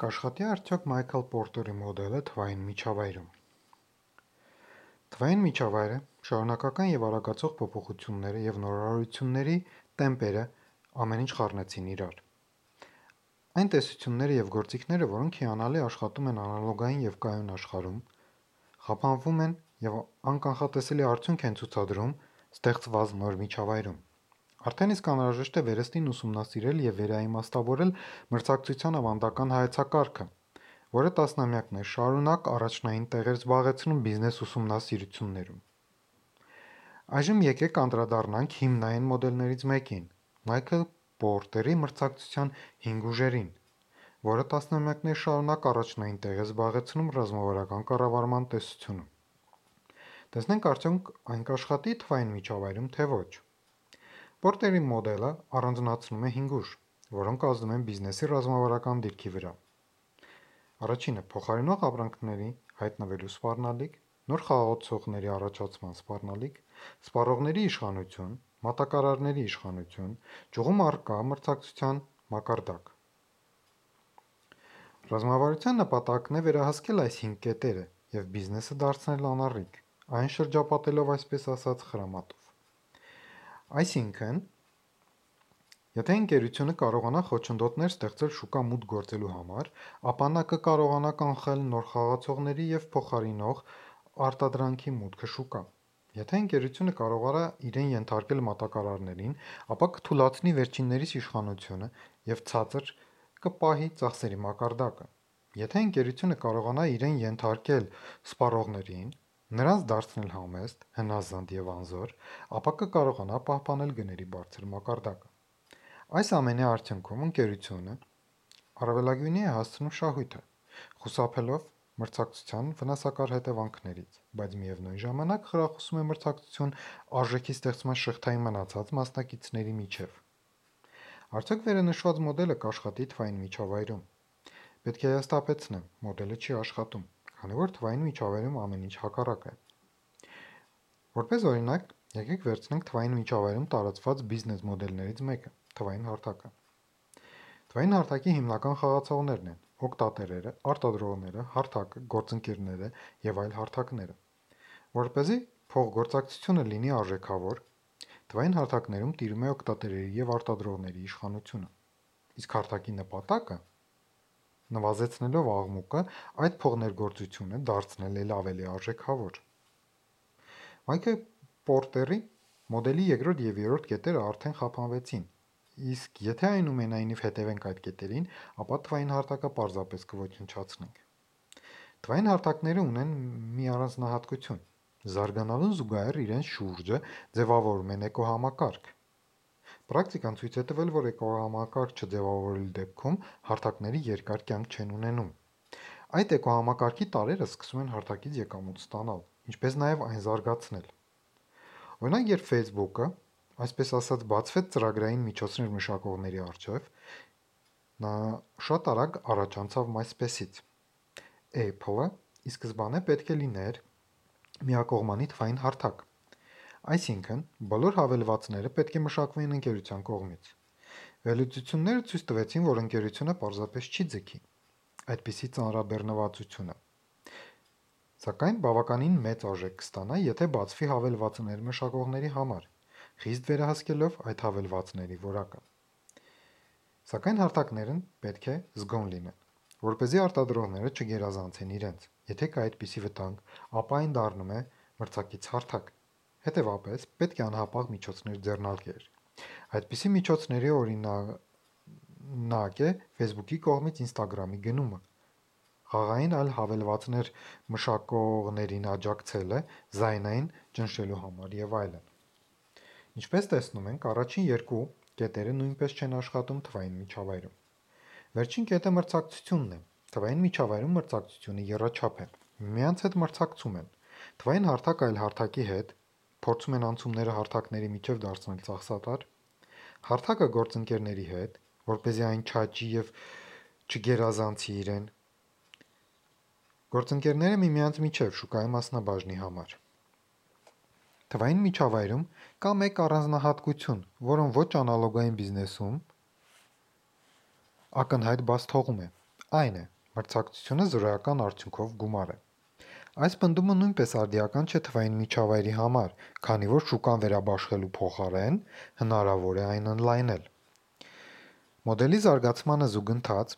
Կաշխատի՞ արդյոք Մայքլ Պորտերի մոդելը թվային միջավայրում: Թվային միջավայրը շարունակական և արագացող փոփոխությունները և նորարարությունների տեմպերը ամեն ինչ խառնեցին իրար: Այն տեսությունները և գործիքները, որոնք հիանալի աշխատում են անալոգային և կայուն աշխարհում, խափանվում են և անկանխատեսելի արդյունք են ցուցադրում ստեղծված նոր միջավայրում: Արդեն իսկ անհրաժեշտ է վերստին ուսումնասիրել և վերաիմաստավորել մրցակցության ավանդական հայեցակարգը, որը տասնամյակներ շարունակ առաջնային տեղ էր զբաղեցնում բիզնես ուսումնասիրություններում: Այժմ եկեք անդրադառնանք հիմնային մոդելներից մեկին՝ Մայքլ Պորտերի մրցակցության հինգ ուժերին, որը տասնամյակներ շարունակ առաջնային տեղ է զբաղեցնում ռազմավարական կառավարման տեսությունում: Տեսնենք արդյոք այն կաշխատի՞ թվային միջավայրում, թե ոչ: Պորտերի մոդելը առանձնացնում է հինգ ուժ, որոնք ազդում են բիզնեսի ռազմավարական դիրքի վրա: Փոխարինող ապրանքների հայտնվելու սպառնալիք, նոր խաղացողների առաջացման սպառնալիք, սպառողների իշխանություն, մատակարարների իշխանություն, ճյուղում առկա մրցակցության մակարդակ: Ռազմավարության նպատակն է վերահսկել այս հինգ կետերը և բիզնեսը դարձնել անառիկ, այն շրջապատելով այսպես ասած խրամատով: Այսինքն, եթե ընկերությունը կարողանա խոչընդոտներ ստեղծել շուկա մուտք գործելու համար, ապա նա կկարողանա կանխել նոր խաղացողների և փոխարինող արտադրանքի մուտքը շուկա: Եթե ընկերությունը կարողանա իրեն ենթարկել մատակարարներին, ապա կթուլացնի վերջիններիս իշխանությունը և ցածր կպահի ծախսերի մակարդակը: Եթե ընկերությունը կարողանա իրեն ենթարկել սպառողներին, նրանց դարձնել համեստ, հնազանդ և անզոր, ապա կկարողանա պահպանել գների բարձր մակարդակը: Այս ամենի արդյունքում ընկերությունը առավելագույնի է հասցնում շահույթը, խուսափելով մրցակցության վնասակար հետևանքներից, բայց միևնույն ժամանակ խրախուսում է մրցակցություն արժեքի ստեղծման շղթայի մնացած մասնակիցների միջև: Արդյոք վերոնշված մոդելը կաշխատի՞ թվային միջավայրում: Պետք է հիասթափեցնեմ, մոդելը չի աշխատում, քանի որ թվային միջավայրում ամեն ինչ հակառակ է: Որպես օրինակ, եկեք վերցնենք թվային միջավայրում տարածված բիզնես մոդելներից մեկը՝ թվային հարթակը: Թվային հարթակի հիմնական խաղացողներն են օգտատերերը, արտադրողները, հարթակը, գործընկերները և այլ հարթակները: Որպեսզի փոխգործակցությունը լինի արժեքավոր, թվային հարթակներում տիրում է օգտատերերի և արտադրողների իշխանությունը: Իսկ հարթակի նպատակը՝ նվազեցնելով աղմուկը, այդ փոխներգործությունը դարձնել էլ ավելի արժեքավոր: Մայքլ Պորտերի մոդելի երկրորդ և երրորդ կետերը արդեն խափանվեցին, իսկ եթե այնուամենայնիվ հետևենք այդ կետերին, ապա թվային հարթակը պարզապես կոչնչացնենք: Թվային հարթակները ունեն մի առանձնահատկություն՝ զարգանալուն զուգահեռ իրենց շուրջը ձևավորում են էկոհամակարգ: Պրակտիկան ցույց է տվել, որ էկոհամակարգ չձևավորելու դեպքում հարթակները երկար կյանք չեն ունենում: Այդ էկոհամակարգի տարրերը սկսում են հարթակից եկամուտ ստանալ, ինչպես նաև այն զարգացնել: Օրինակ երբ Facebook-ը, այսպես ասած, բացվեց ծրագրային միջոցներ մշակողների առջև, նա շատ արագ առաջանցավ MySpace-ից: Apple-ը ի սկզբանե պետք է լիներ միակողմանի թվային հարթակ: Այսինքն, բոլոր հավելվածները պետք է մշակվեին ընկերության կողմից: Վերլուծությունները ցույց տվեցին, որ ընկերությունը պարզապես չի ձգի այդպիսի ծանրաբեռնվածությունը, սակայն բավականին մեծ արժեք կստանա, եթե բացվի հավելվածներ մշակողների համար, խիստ վերահսկելով այդ հավելվածների որակը: Սակայն հարթակներն պետք է զգոն լինեն, որպեսզի արտադրողները չգերազանցեն իրենց: Եթե կա այդպիսի վտանգ, ապա այն դառնում է մրցակից հարթակ: Հետևաբար, պետք է անհապաղ միջոցներ ձեռնարկել: Այդպիսի միջոցների օրինակ է Facebook-ի կողմից Instagram-ի գնումը, խաղային այլ հավելվածներ մշակողներին աջակցելը ձայնային ճնշելու համար և այլն: Ինչպես տեսնում ենք, առաջին երկու կետերը նույնպես չեն աշխատում թվային միջավայրում: Վերջին կետը մրցակցությունն է: Թվային միջավայրում մրցակցությունը եռաչափ է: Միմյանց հետ մրցակցում են: Թվային հարթակը այլ հարթակի հետ փորձում են անցումները հարթակների միջև դարձնել ծախսատար, հարթակը գործընկերների հետ, որպեսզի այն չաճի և չգերազանցի իրեն, գործընկերները միմյանց միջև շուկայի մասնաբաժնի համար: Թվային միջավայրում կա մեկ առանձնահատկություն, որը ոչ անալոգային բիզնեսում ակնհայտ բաց թողում է: այն է. մրցակցությունը զրոյական արդյունքով գումար է։ Այս պնդումը նույնպես արդիական չէ թվային միջավայրի համար, քանի որ շուկան վերաբաշխելու փոխարեն հնարավոր է այն ընդլայնել։ Մոդելի զարգացմանը զուգընթաց,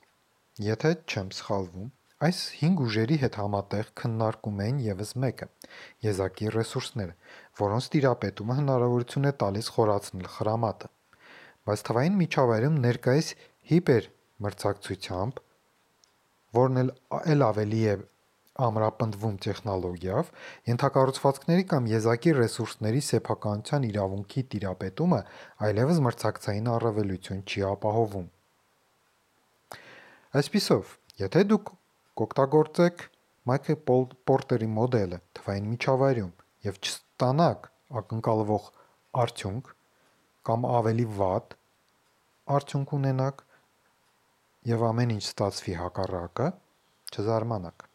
եթե չեմ սխալվում, այս 5 ուժերի հետ համատեղ քննարկում էին եւս մեկը՝ եզակի ռեսուրսները, որոնց տիրապետումը հնարավորություն է տալիս խորացնել խրամատը։ Բայց թվային միջավայրում ներկայիս հիպերմրցակցությամբ, որն էլ ավելի է ամրապնդվում տեխնոլոգիայով, ենթակառուցվածքների կամ եզակի ռեսուրսների սեփականության իրավունքի տիրապետումը այլևս մրցակցային առավելություն չի ապահովում։ Այսպիսով, եթե դուք կօգտագործեք Մայքլ Պորտերի մոդելը թվային միջավայրում եւ չստանաք ակնկալվող արդյունք կամ ավելի վատ արդյունք ունենաք եւ ամեն ինչ ստացվի հակառակը, չզարմանաք։